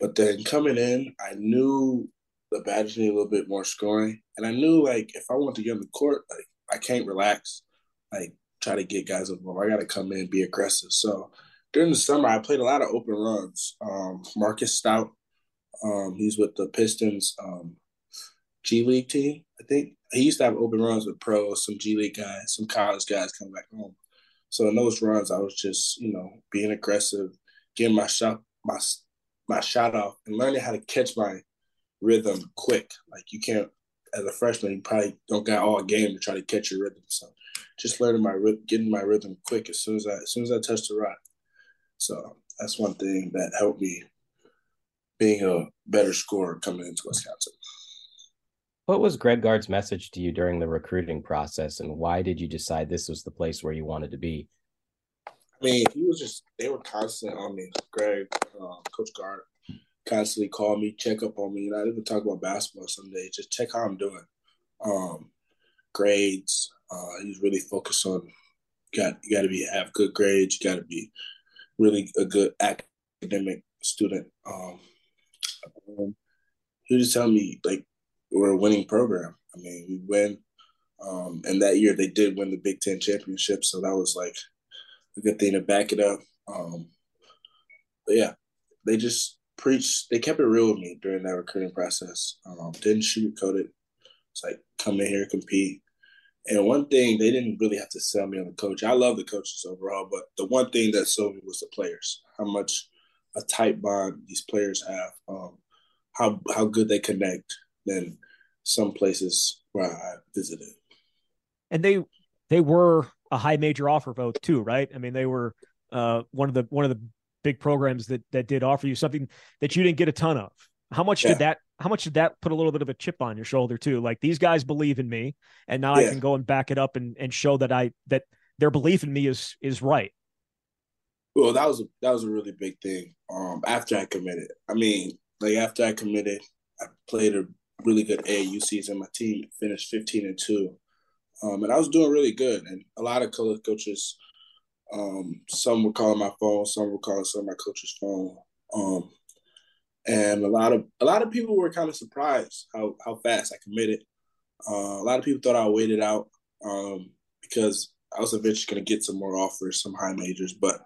But then coming in, I knew the Badgers need a little bit more scoring, and I knew like if I want to get on the court, like I can't relax. Like try to get guys involved. I got to come in and be aggressive. So during the summer, I played a lot of open runs. Um, Marcus Stout, um, he's with the Pistons um, G League team, I think. He used to have open runs with pros, some G League guys, some college guys coming back home. So in those runs, I was just, you know, being aggressive, getting my shot, my my shot off, and learning how to catch my rhythm quick. Like you can't, as a freshman, you probably don't got all game to try to catch your rhythm. So just learning my rhythm, getting my rhythm quick as soon as I as soon as I touch the rock. So that's one thing that helped me being a better scorer coming into Wisconsin. What was Greg Gard's message to you during the recruiting process, and why did you decide this was the place where you wanted to be? I mean, he was just, they were constant on me. Greg, um, Coach Gard, constantly call me, check up on me. And I didn't even talk about basketball some days, just check how I'm doing. Um, grades, uh, he's really focused on got you got to be have good grades. You got to be really a good academic student. Um, he was just telling me like we're a winning program. I mean, we win. Um, and that year they did win the Big Ten championship, so that was like a good thing to back it up. Um, but yeah, they just preached. They kept it real with me during that recruiting process. Um, didn't sugarcoat it. It's like come in here, compete. And one thing they didn't really have to sell me on the coach. I love the coaches overall, but the one thing that sold me was the players. How much a tight bond these players have. Um, how how good they connect than some places where I visited. And they they were a high major offer vote too, right? I mean, they were uh, one of the one of the big programs that that did offer you something that you didn't get a ton of. How much yeah. did that how much did that put a little bit of a chip on your shoulder too? Like these guys believe in me and now yeah. I can go and back it up and, and show that I that their belief in me is is right. Well, that was a, that was a really big thing. Um, after I committed, I mean, like after I committed, I played a really good AAU season. My team finished fifteen and two, um, and I was doing really good. And a lot of college coaches, um, some were calling my phone, some were calling some of my coaches' phone, um, and a lot of a lot of people were kind of surprised how how fast I committed. Uh, a lot of people thought I waited out um, because I was eventually going to get some more offers, some high majors, but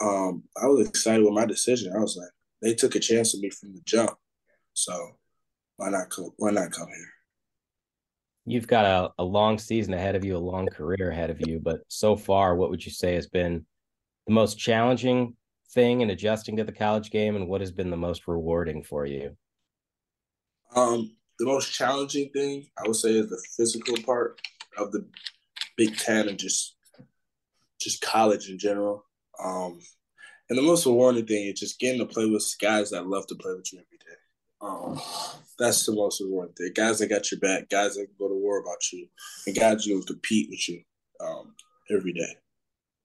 um, I was excited with my decision. I was like, they took a chance on me from the jump, so why not come? Why not come here? You've got a, a long season ahead of you, a long career ahead of you, but so far, what would you say has been the most challenging thing in adjusting to the college game, and what has been the most rewarding for you? Um, the most challenging thing I would say is the physical part of the Big Ten and just just college in general. Um, and the most rewarding thing is just getting to play with guys that love to play with you every day. Um, that's the most rewarding thing. Guys that got your back, guys that go to war about you, and guys who compete with you um, every day.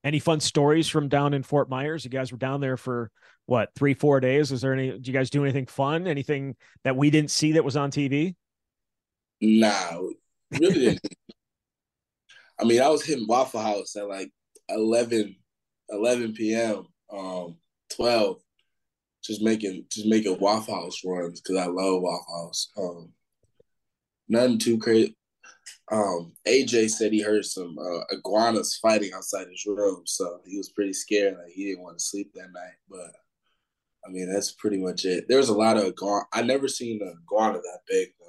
Any fun stories from down in Fort Myers? You guys were down there for what three, four days? Is there any? Do you guys do anything fun? Anything that we didn't see that was on TV? Nah, really didn't. I mean, I was hitting Waffle House at like 11, 11 p.m um, 12, just making just making Waffle House runs because I love Waffle House. Um, nothing too crazy. Um, AJ said he heard some uh, iguanas fighting outside his room, so he was pretty scared. Like he didn't want to sleep that night. But I mean, that's pretty much it. There was a lot of iguana. I never seen an iguana that big though.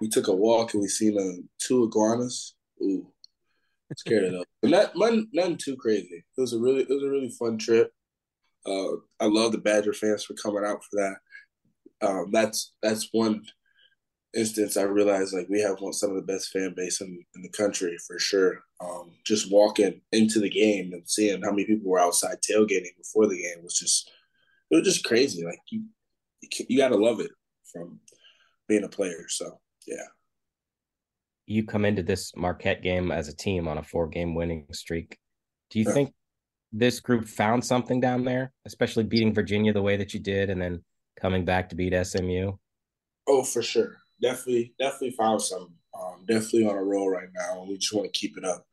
We took a walk and we seen uh, two iguanas. Ooh, scared of those. But not, nothing, nothing too crazy. It was a really it was a really fun trip. Uh, I love the Badger fans for coming out for that. Um, that's that's one instance I realized like we have one some of the best fan base in, in the country for sure. Um, just walking into the game and seeing how many people were outside tailgating before the game was just it was just crazy. Like you you, you got to love it from being a player. So yeah. You come into this Marquette game as a team on a four game winning streak. Do you yeah. think this group found something down there, especially beating Virginia the way that you did, and then coming back to beat SMU? Oh, for sure, definitely, definitely found some. Um, definitely on a roll right now, and we just want to keep it up.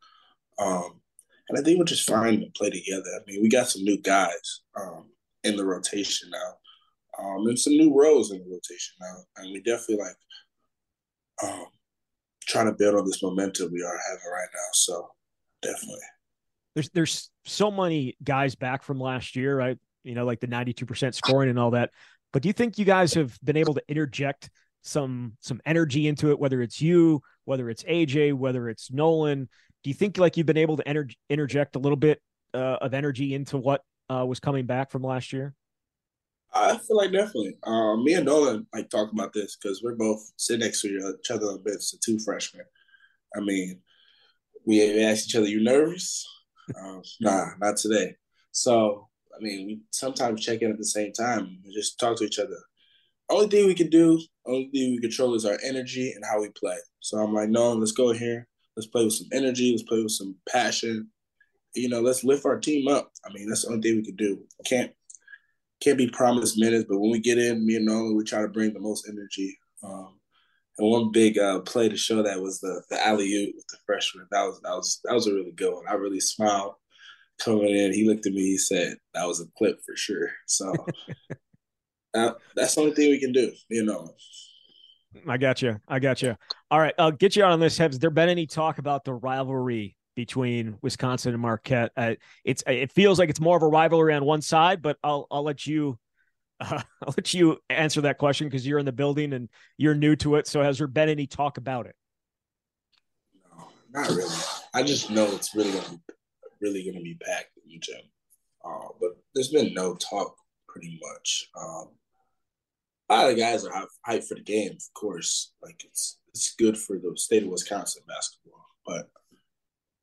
Um, and I think we're just fine to play together. I mean, we got some new guys um, in the rotation now, um, and some new roles in the rotation now, and we definitely like um, trying to build on this momentum we are having right now. So definitely. There's there's so many guys back from last year, right? You know, like the 92% scoring and all that. But do you think you guys have been able to interject some some energy into it, whether it's you, whether it's AJ, whether it's Nolan? Do you think like you've been able to inter- interject a little bit uh, of energy into what uh, was coming back from last year? I feel like definitely. Um, me and Nolan like talk about this because we're both sitting next to each other on bench, the two freshmen. I mean, we ask each other, "You nervous?" um, nah, not today. So, I mean, we sometimes check in at the same time and just talk to each other. Only thing we can do, only thing we control is our energy and how we play. So I'm like, no, let's go here. Let's play with some energy. Let's play with some passion. You know, let's lift our team up. I mean, that's the only thing we can do. Can't can't be promised minutes, but when we get in, me and Nolan, we try to bring the most energy. Um, and one big uh, play to show that was the the alley oop with the freshman. That was that was that was a really good one. I really smiled coming in. He looked at me. He said that was a clip for sure. So that, that's the only thing we can do. You know. I got you. I got you. All right, I'll get you on this. Has there been any talk about the rivalry between Wisconsin and Marquette? Uh, it's it feels like it's more of a rivalry on one side, but I'll I'll let you uh, I'll let you answer that question because you're in the building and you're new to it. So has there been any talk about it? No, not really. I just know it's really gonna be really gonna be packed in the gym. Uh, but there's been no talk pretty much. Um, a lot of guys are hyped for the game, of course. Like it's it's good for the state of Wisconsin basketball, but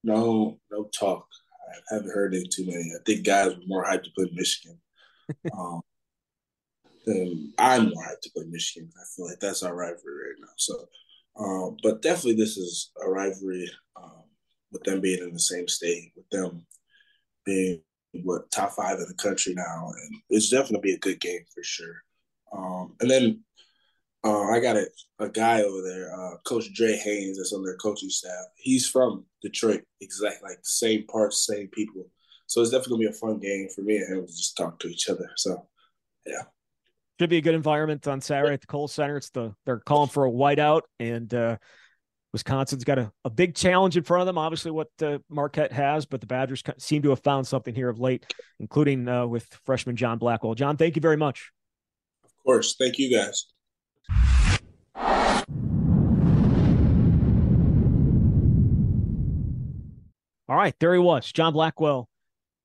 no no talk. I haven't heard any too many. I think guys were more hyped to play Michigan. um, then I'm more hyped to play Michigan. I feel like that's our rivalry right now. So, um, but definitely this is a rivalry um, with them being in the same state, with them being what top five in the country now, and it's definitely be a good game for sure. Um, and then uh, I got a, a guy over there, uh, Coach Dre Haynes, that's on their coaching staff. He's from Detroit, exactly like the same parts, same people. So it's definitely gonna be a fun game for me and him to just talk to each other. So, yeah should be a good environment on Saturday at the Kohl Center. It's the they're calling for a whiteout, and uh, Wisconsin's got a, a big challenge in front of them. Obviously, what uh, Marquette has, but the Badgers seem to have found something here of late, including uh, with freshman John Blackwell. John, thank you very much. Of course, thank you guys. All right, there he was, John Blackwell.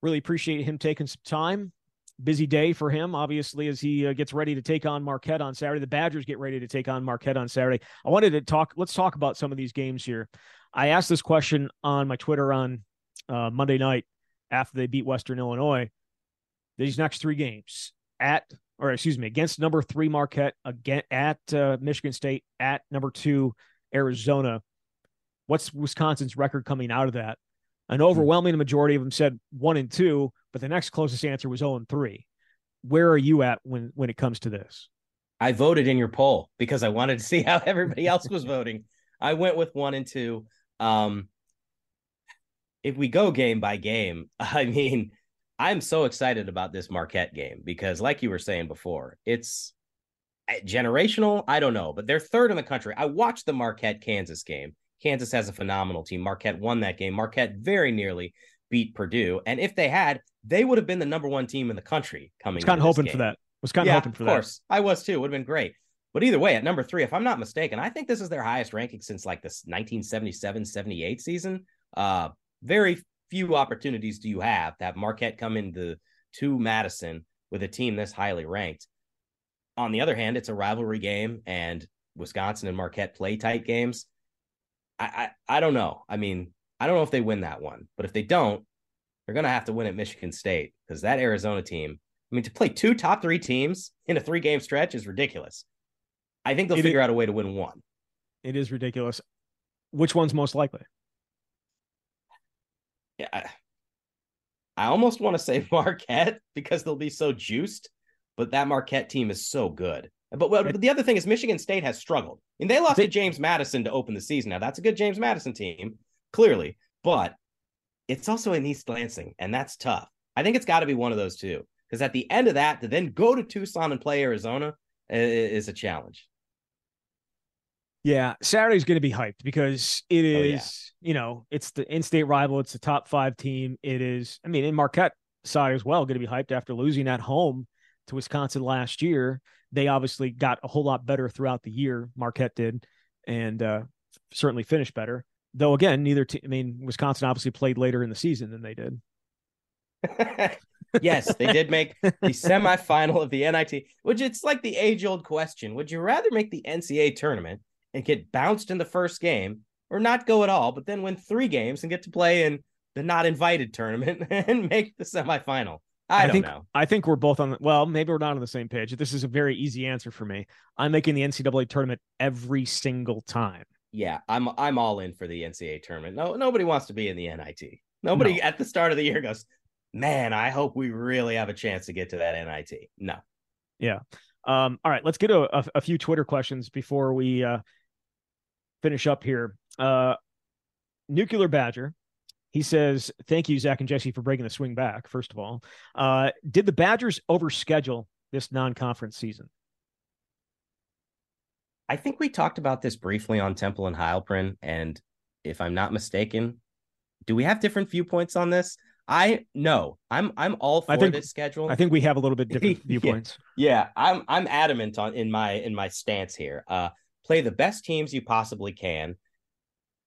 Really appreciate him taking some time busy day for him, obviously, as he uh, gets ready to take on Marquette on Saturday. The Badgers get ready to take on Marquette on Saturday. I wanted to talk, let's talk about some of these games here. I asked this question on my Twitter on uh, Monday night after they beat Western Illinois. These next three games at, or excuse me, against number three Marquette, again at uh, Michigan State, at number two Arizona. What's Wisconsin's record coming out of that? An overwhelming majority of them said one and two, but the next closest answer was 0 and 3. Where are you at when when it comes to this? I voted in your poll because I wanted to see how everybody else was voting. I went with one and two. Um, if we go game by game, I mean, I'm so excited about this Marquette game because, like you were saying before, it's eh, generational. I don't know, but they're third in the country. I watched the Marquette Kansas game. Kansas has a phenomenal team. Marquette won that game. Marquette very nearly beat Purdue. And if they had, they would have been the number one team in the country coming. Was kind of hoping for that. Was kind of yeah, hoping for that. Of course, I was too. Would have been great. But either way, at number three, if I'm not mistaken, I think this is their highest ranking since like this 1977 78 season. Uh, very few opportunities do you have to have Marquette come into to Madison with a team this highly ranked. On the other hand, it's a rivalry game, and Wisconsin and Marquette play tight games. I, I, I don't know. I mean, I don't know if they win that one, but if they don't, they're going to have to win at Michigan State because that Arizona team, I mean, to play two top three teams in a three game stretch is ridiculous. I think they'll it figure is, out a way to win one. It is ridiculous. Which one's most likely? Yeah. I, I almost want to say Marquette because they'll be so juiced, but that Marquette team is so good. But, but the other thing is Michigan State has struggled. And they lost they, to James Madison to open the season. Now that's a good James Madison team, clearly, but it's also in East Lansing, and that's tough. I think it's got to be one of those two. Because at the end of that, to then go to Tucson and play Arizona is a challenge. Yeah, Saturday's going to be hyped because it is, Oh, yeah. you know, it's the in-state rival. It's the top five team. It is, I mean, in Marquette side as well, going to be hyped after losing at home to Wisconsin last year. They obviously got a whole lot better throughout the year. Marquette did, and uh, certainly finished better. Though again, neither team. I mean, Wisconsin obviously played later in the season than they did. yes, they did make the semifinal of the NIT, which it's like the age old question. Would you rather make the NCAA tournament and get bounced in the first game or not go at all, but then win three games and get to play in the not invited tournament and make the semifinal? I, don't think know. I think we're both on. The, well, maybe we're not on the same page. This is a very easy answer for me. I'm making the NCAA tournament every single time. Yeah, I'm I'm all in for the NCAA tournament. No, nobody wants to be in the NIT. Nobody No. at the start of the year goes, man, I hope we really have a chance to get to that NIT. No. Yeah. Um, all right, let's get a, a, a few Twitter questions before we uh, finish up here. Uh, Nuclear Badger, he says, "Thank you, Zach and Jesse, for breaking the swing back." First of all, uh, did the Badgers overschedule this non-conference season? I think we talked about this briefly on Temple and Heilprin, and if I'm not mistaken, do we have different viewpoints on this? I no, I'm I'm all for I think- this schedule. I think we have a little bit different Yeah. viewpoints. yeah, I'm I'm adamant on in my in my stance here. Uh, play the best teams you possibly can.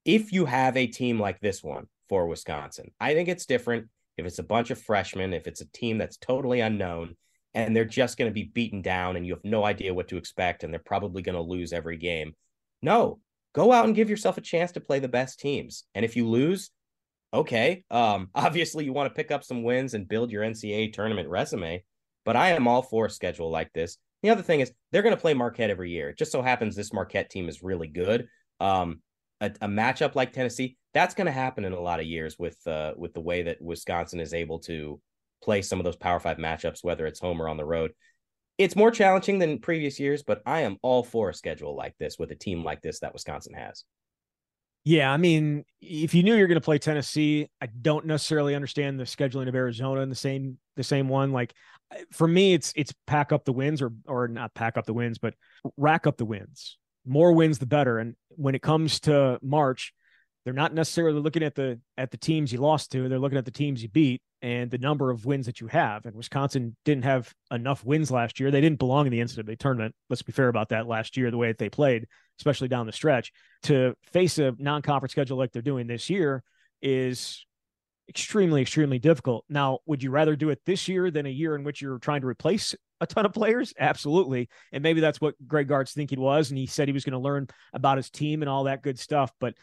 If you have a team like this one for Wisconsin, I think it's different. If it's a bunch of freshmen, if it's a team that's totally unknown, and they're just going to be beaten down, and you have no idea what to expect, and they're probably going to lose every game. No, go out and give yourself a chance to play the best teams. And if you lose, okay. Um, obviously you want to pick up some wins and build your NCAA tournament resume, but I am all for a schedule like this. The other thing is they're going to play Marquette every year. It just so happens this Marquette team is really good. Um, a, a matchup like Tennessee, that's going to happen in a lot of years with uh, with the way that Wisconsin is able to play some of those Power Five matchups, whether it's home or on the road. It's more challenging than previous years, but I am all for a schedule like this with a team like this that Wisconsin has. Yeah, I mean, if you knew you're going to play Tennessee, I don't necessarily understand the scheduling of Arizona in the same the same one. Like for me, it's it's pack up the wins or or not pack up the wins, but rack up the wins. More wins, the better. And when it comes to March, they're not necessarily looking at the at the teams you lost to. They're looking at the teams you beat and the number of wins that you have. And Wisconsin didn't have enough wins last year. They didn't belong in the NCAA tournament. Let's be fair about that last year, the way that they played, especially down the stretch. To face a non-conference schedule like they're doing this year is extremely, extremely difficult. Now, would you rather do it this year than a year in which you're trying to replace a ton of players? Absolutely. And maybe that's what Greg Gard's thinking was. And he said he was going to learn about his team and all that good stuff. But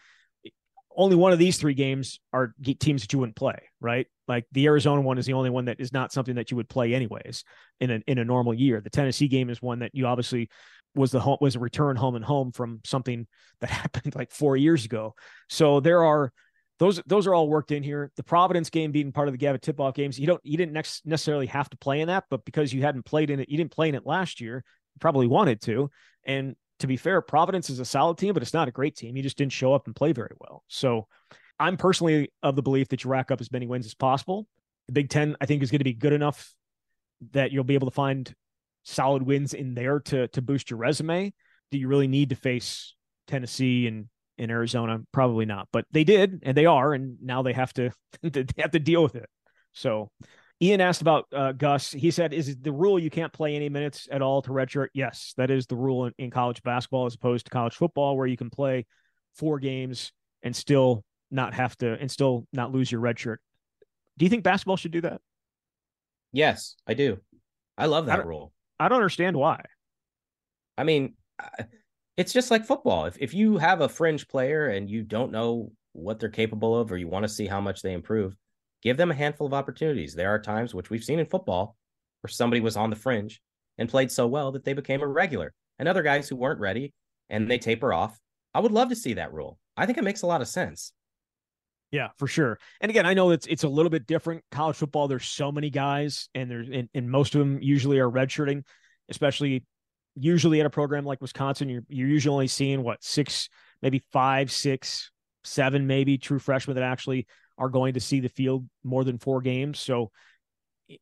only one of these three games are teams that you wouldn't play, right? Like the Arizona one is the only one that is not something that you would play anyways in a in a normal year. The Tennessee game is one that you obviously was the home was a return home and home from something that happened like four years ago. So there are those those are all worked in here. The Providence game being part of the Gavitt tip off games, you don't you didn't necessarily have to play in that, but because you hadn't played in it, you didn't play in it last year. You probably wanted to. And to be fair, Providence is a solid team, but it's not a great team. You just didn't show up and play very well. So I'm personally of the belief that you rack up as many wins as possible. The Big Ten, I think, is going to be good enough that you'll be able to find solid wins in there to to boost your resume. Do you really need to face Tennessee and in Arizona? Probably not, but they did, and they are, and now they have to they have to deal with it. So, Ian asked about uh, Gus. He said, "Is it the rule you can't play any minutes at all to redshirt?" Yes, that is the rule in, in college basketball as opposed to college football, where you can play four games and still not have to and still not lose your red shirt. Do you think basketball should do that? Yes, I do. I love that don't- rule. I don't understand why. I mean, I- it's just like football. If if you have a fringe player and you don't know what they're capable of, or you want to see how much they improve, give them a handful of opportunities. There are times which we've seen in football where somebody was on the fringe and played so well that they became a regular, and other guys who weren't ready and they taper off. I would love to see that rule. I think it makes a lot of sense. Yeah, for sure. And again, I know it's it's a little bit different. College football, there's so many guys, and there's and, and most of them usually are redshirting, especially usually at a program like Wisconsin. You're you're usually only seeing what six, maybe five, six, seven, maybe true freshmen that actually are going to see the field more than four games. So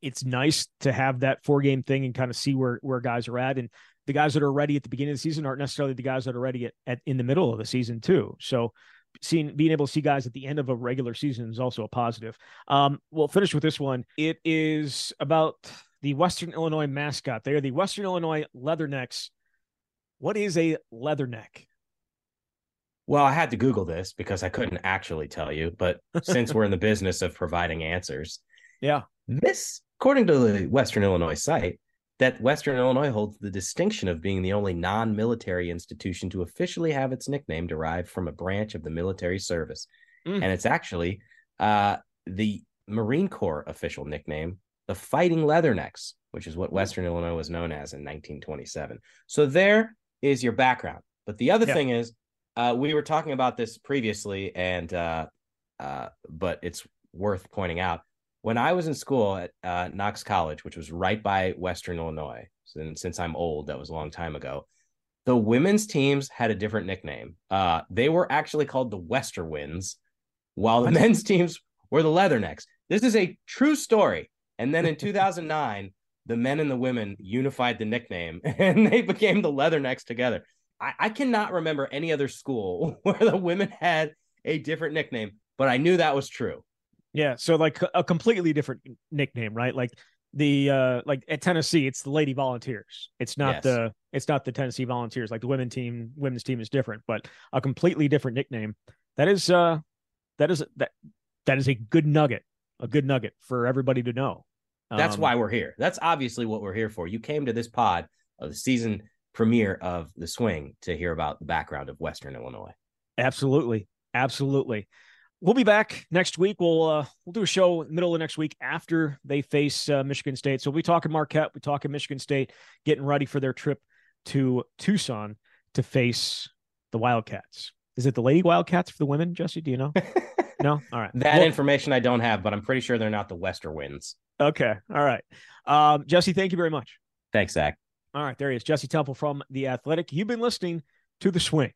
it's nice to have that four game thing and kind of see where where guys are at. And the guys that are ready at the beginning of the season aren't necessarily the guys that are ready at, at in the middle of the season too. So seeing being able to see guys at the end of a regular season is also a positive. Um, we'll finish with this one. It is about the Western Illinois mascot. They are the Western Illinois Leathernecks. What is a leatherneck? Well, I had to Google this because I couldn't actually tell you, but since we're in the business of providing answers, yeah, this, according to the Western Illinois site, that Western Illinois holds the distinction of being the only non military institution to officially have its nickname derived from a branch of the military service. Mm. And it's actually uh, the Marine Corps official nickname, the Fighting Leathernecks, which is what hmm. Western Illinois was known as in 1927. So there is your background. But the other yeah. thing is, uh, we were talking about this previously, and uh, uh, but it's worth pointing out when I was in school at uh, Knox College, which was right by Western Illinois, and since I'm old, that was a long time ago. The women's teams had a different nickname. Uh, they were actually called the Westerwinds, while the men's teams were the Leathernecks. This is a true story. And then in 2009, the men and the women unified the nickname, and they became the Leathernecks together. I, I cannot remember any other school where the women had a different nickname, but I knew that was true. Yeah, so like a completely different nickname, right? Like the uh like at Tennessee, it's the Lady Volunteers. It's not yes. the it's not the Tennessee Volunteers. Like the women team, women's team is different, but a completely different nickname. That is uh that is that that is a good nugget, a good nugget for everybody to know. That's um, why we're here. That's obviously what we're here for. You came to this pod of the season premiere of The Swing to hear about the background of Western Illinois. Absolutely. Absolutely we'll be back next week. We'll uh, we'll do a show middle of next week after they face uh, Michigan State. So we'll be talking Marquette, we talking Michigan State, getting ready for their trip to Tucson to face the Wildcats. Is it the Lady Wildcats for the women, Jesse? Do you know? no. All right. That well, information I don't have, but I'm pretty sure they're not the Westerwinds. Okay. All right. Um, Jesse, thank you very much. Thanks, Zach. All right. There he is, Jesse Temple from the Athletic. You've been listening to the Swing.